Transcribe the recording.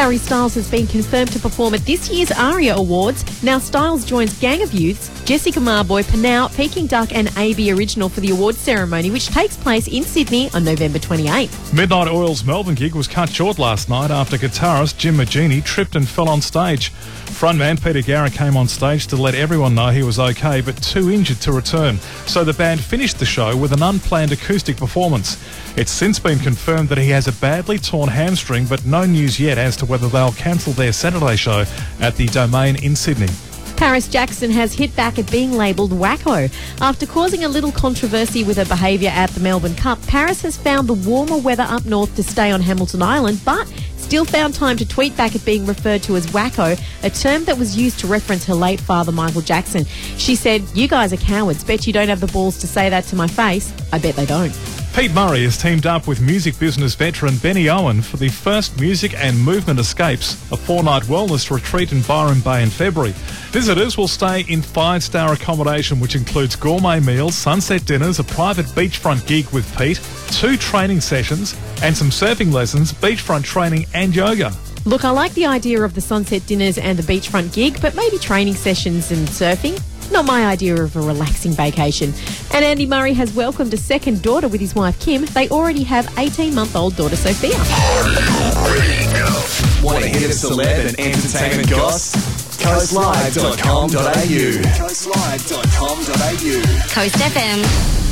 Harry Styles has been confirmed to perform at this year's ARIA Awards. Now Styles joins Gang of Youths, Jessica Mauboy, Pnau, Peking Duk and AB Original for the awards ceremony, which takes place in Sydney on November 28th. Midnight Oil's Melbourne gig was cut short last night after guitarist Jim Moginie tripped and fell on stage. Frontman Peter Garrett came on stage to let everyone know he was okay, but too injured to return. So the band finished the show with an unplanned acoustic performance. It's since been confirmed that he has a badly torn hamstring, but no news yet as to whether they'll cancel their Saturday show at the Domain in Sydney. Paris Jackson has hit back at being labelled wacko. After causing a little controversy with her behaviour at the Melbourne Cup, Paris has found the warmer weather up north to stay on Hamilton Island, but still found time to tweet back at being referred to as wacko, a term that was used to reference her late father, Michael Jackson. She said, You guys are cowards. Bet you don't have the balls to say that to my face. I bet they don't. Pete Murray has teamed up with music business veteran Benny Owen for the first Music and Movement Escapes, a four night wellness retreat in Byron Bay in February. Visitors will stay in five star accommodation, which includes gourmet meals, sunset dinners, a private beachfront gig with Pete, two training sessions, and some surfing lessons, beachfront training, and yoga. Look, I like the idea of the sunset dinners and the beachfront gig, but maybe training sessions and surfing. Not my idea of a relaxing vacation. And Andy Murray has welcomed a second daughter with his wife Kim. They already have 18 month old daughter Sophia. Want to hear the celeb and entertainment goss? Coastlive.com.au. Coastlive.com.au. Coast FM.